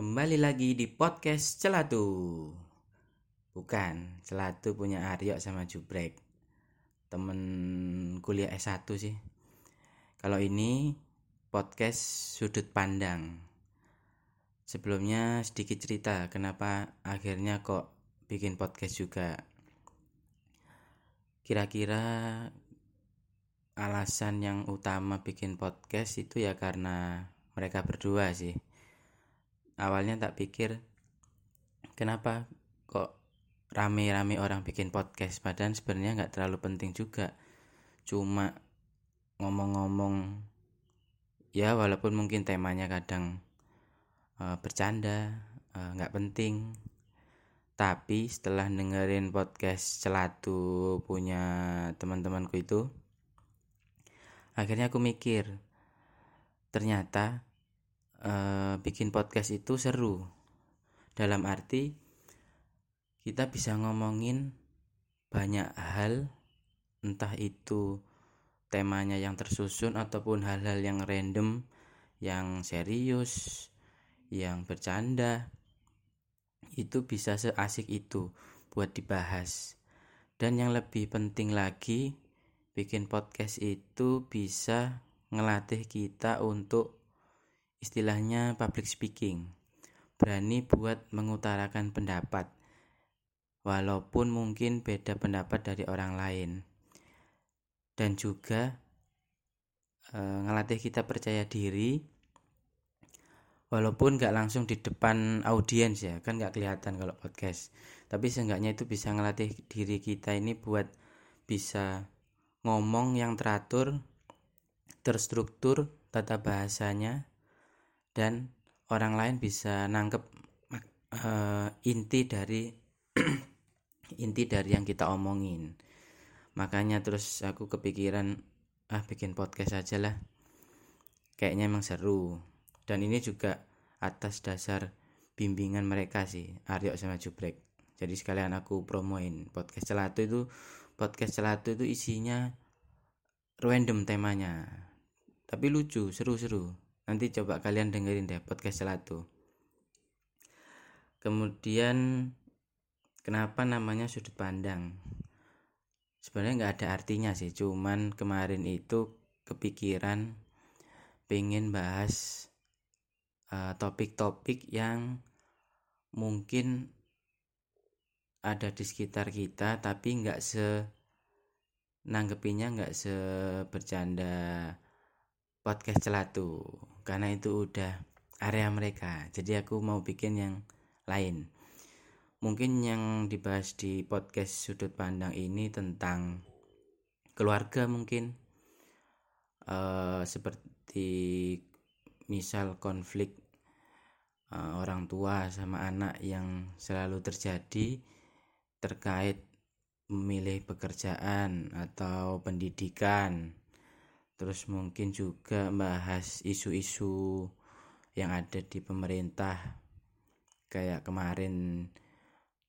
Kembali lagi di podcast Celatu. Bukan, Celatu punya Aryo sama Jubrek. Temen kuliah S1 sih. Kalau ini podcast sudut pandang. Sebelumnya sedikit cerita kenapa akhirnya kok bikin podcast juga. Kira-kira alasan yang utama bikin podcast itu ya karena mereka berdua sih awalnya tak pikir kenapa kok rame-rame orang bikin podcast? Padahal sebenarnya nggak terlalu penting juga. Cuma ngomong-ngomong ya walaupun mungkin temanya kadang uh, bercanda eh, nggak uh, penting tapi setelah dengerin podcast celatu punya teman-temanku itu akhirnya aku mikir ternyata uh, bikin podcast itu seru. Dalam arti kita bisa ngomongin banyak hal entah itu temanya yang tersusun ataupun hal-hal yang random yang serius yang bercanda. Itu bisa seasik itu buat dibahas. Dan yang lebih penting lagi bikin podcast itu bisa ngelatih kita untuk istilahnya public speaking. Berani buat mengutarakan pendapat, walaupun mungkin beda pendapat dari orang lain. Dan juga e, ngelatih kita percaya diri, walaupun nggak langsung di depan audiens ya, kan nggak kelihatan kalau podcast. Tapi seenggaknya itu bisa ngelatih diri kita ini buat bisa ngomong yang teratur, terstruktur, tata bahasanya, dan orang lain bisa nangkep uh, inti dari inti dari yang kita omongin. Makanya terus aku kepikiran ah bikin podcast aja lah. Kayaknya emang seru. Dan ini juga atas dasar bimbingan mereka sih Aryo sama Jubrek. Jadi sekalian aku promoin podcast celatu itu podcast celatu itu isinya random temanya. Tapi lucu seru-seru nanti coba kalian dengerin deh podcast Selatu. Kemudian kenapa namanya sudut pandang? Sebenarnya nggak ada artinya sih cuman kemarin itu kepikiran pengen bahas eh, topik-topik uh, yang mungkin ada di sekitar kita tapi nggak se nanggepinya nggak se bercanda podcast celatu karena itu udah area mereka. Jadi aku mau bikin yang lain. Mungkin yang dibahas di podcast sudut pandang ini tentang keluarga mungkin. Uh, seperti misal konflik uh, orang tua sama anak yang selalu terjadi terkait memilih pekerjaan atau pendidikan terus mungkin juga bahas isu-isu yang ada di pemerintah. Kayak kemarin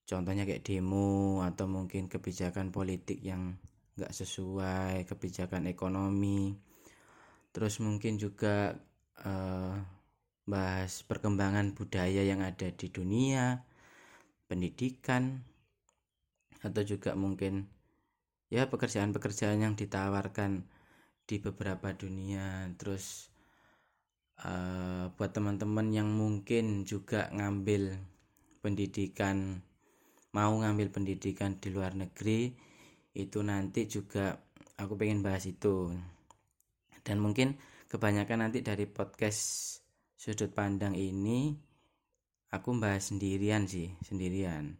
contohnya kayak demo atau mungkin kebijakan politik yang nggak sesuai kebijakan ekonomi. Terus mungkin juga uh, bahas perkembangan budaya yang ada di dunia pendidikan atau juga mungkin ya pekerjaan-pekerjaan yang ditawarkan di beberapa dunia. Terus uh, buat teman-teman yang mungkin juga ngambil pendidikan mau ngambil pendidikan di luar negeri itu nanti juga aku pengen bahas itu. Dan mungkin kebanyakan nanti dari podcast sudut pandang ini aku bahas sendirian sih sendirian.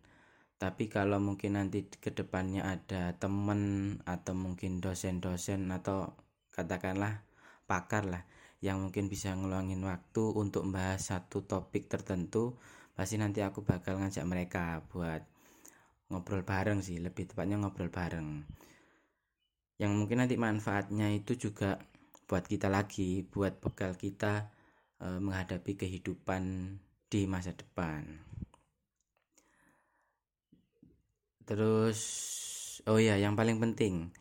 Tapi kalau mungkin nanti ke depannya ada temen atau mungkin dosen-dosen atau katakanlah pakar lah yang mungkin bisa ngeluangin waktu untuk membahas satu topik tertentu pasti nanti aku bakal ngajak mereka buat ngobrol bareng sih lebih tepatnya ngobrol bareng. Yang mungkin nanti manfaatnya itu juga buat kita lagi buat bekal kita e, menghadapi kehidupan di masa depan. Terus oh ya yang paling penting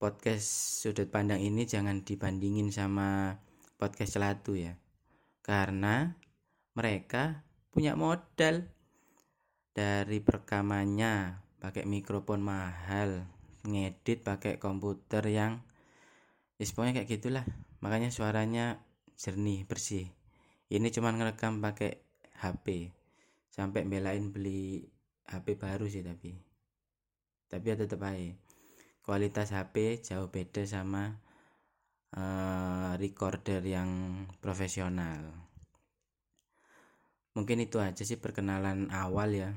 podcast sudut pandang ini jangan dibandingin sama podcast celatu ya. Karena mereka punya modal. Dari perekamannya pakai mikrofon mahal ngedit pakai komputer yang ya kayak gitulah. Makanya suaranya jernih bersih. Ini cuma ngerekam pakai HP sampai belain beli HP baru sih tapi. Tapi ya tetap aja kualitas HP jauh beda sama uh, recorder yang profesional. Mungkin itu aja sih perkenalan awal ya.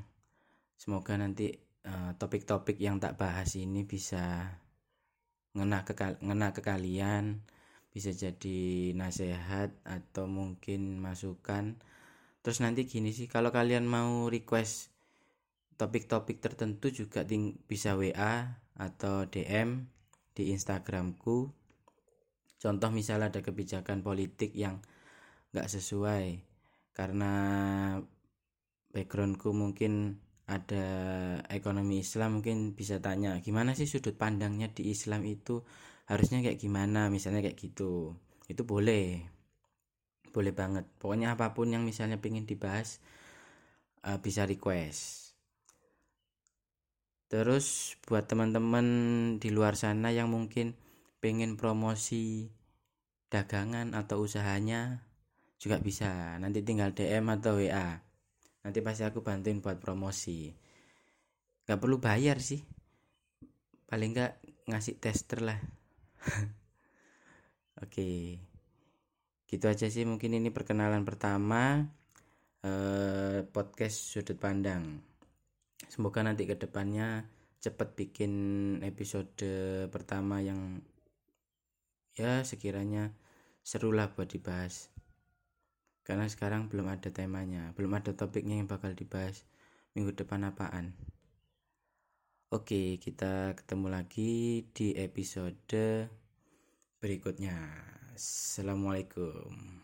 Semoga nanti eh, topik-topik uh, yang tak bahas ini bisa ngena ke ngena ke kalian bisa jadi nasihat atau mungkin masukan. Terus nanti gini sih kalau kalian mau request topik-topik tertentu juga bisa WA atau DM di Instagramku. Contoh misalnya ada kebijakan politik yang nggak sesuai. Karena backgroundku mungkin ada ekonomi Islam mungkin bisa tanya gimana sih sudut pandangnya di Islam itu? Harusnya kayak gimana? Misalnya kayak gitu. Itu boleh. Boleh banget. Pokoknya apa pun yang misalnya pengen dibahas uh, bisa request terus buat teman-teman di luar sana yang mungkin pengen promosi dagangan atau usahanya juga bisa. Nanti tinggal DM atau WA nanti pasti aku bantuin buat promosi. Gak perlu bayar sih. Paling gak ngasih tester lah. Oke. Gitu aja sih mungkin ini perkenalan pertama eh, podcast sudut pandang semoga nanti ke depannya cepat bikin episode pertama yang ya sekiranya serulah buat dibahas. Karena sekarang belum ada temanya belum ada topiknya yang bakal dibahas minggu depan apaan. Oke kita ketemu lagi di episode berikutnya. Assalamualaikum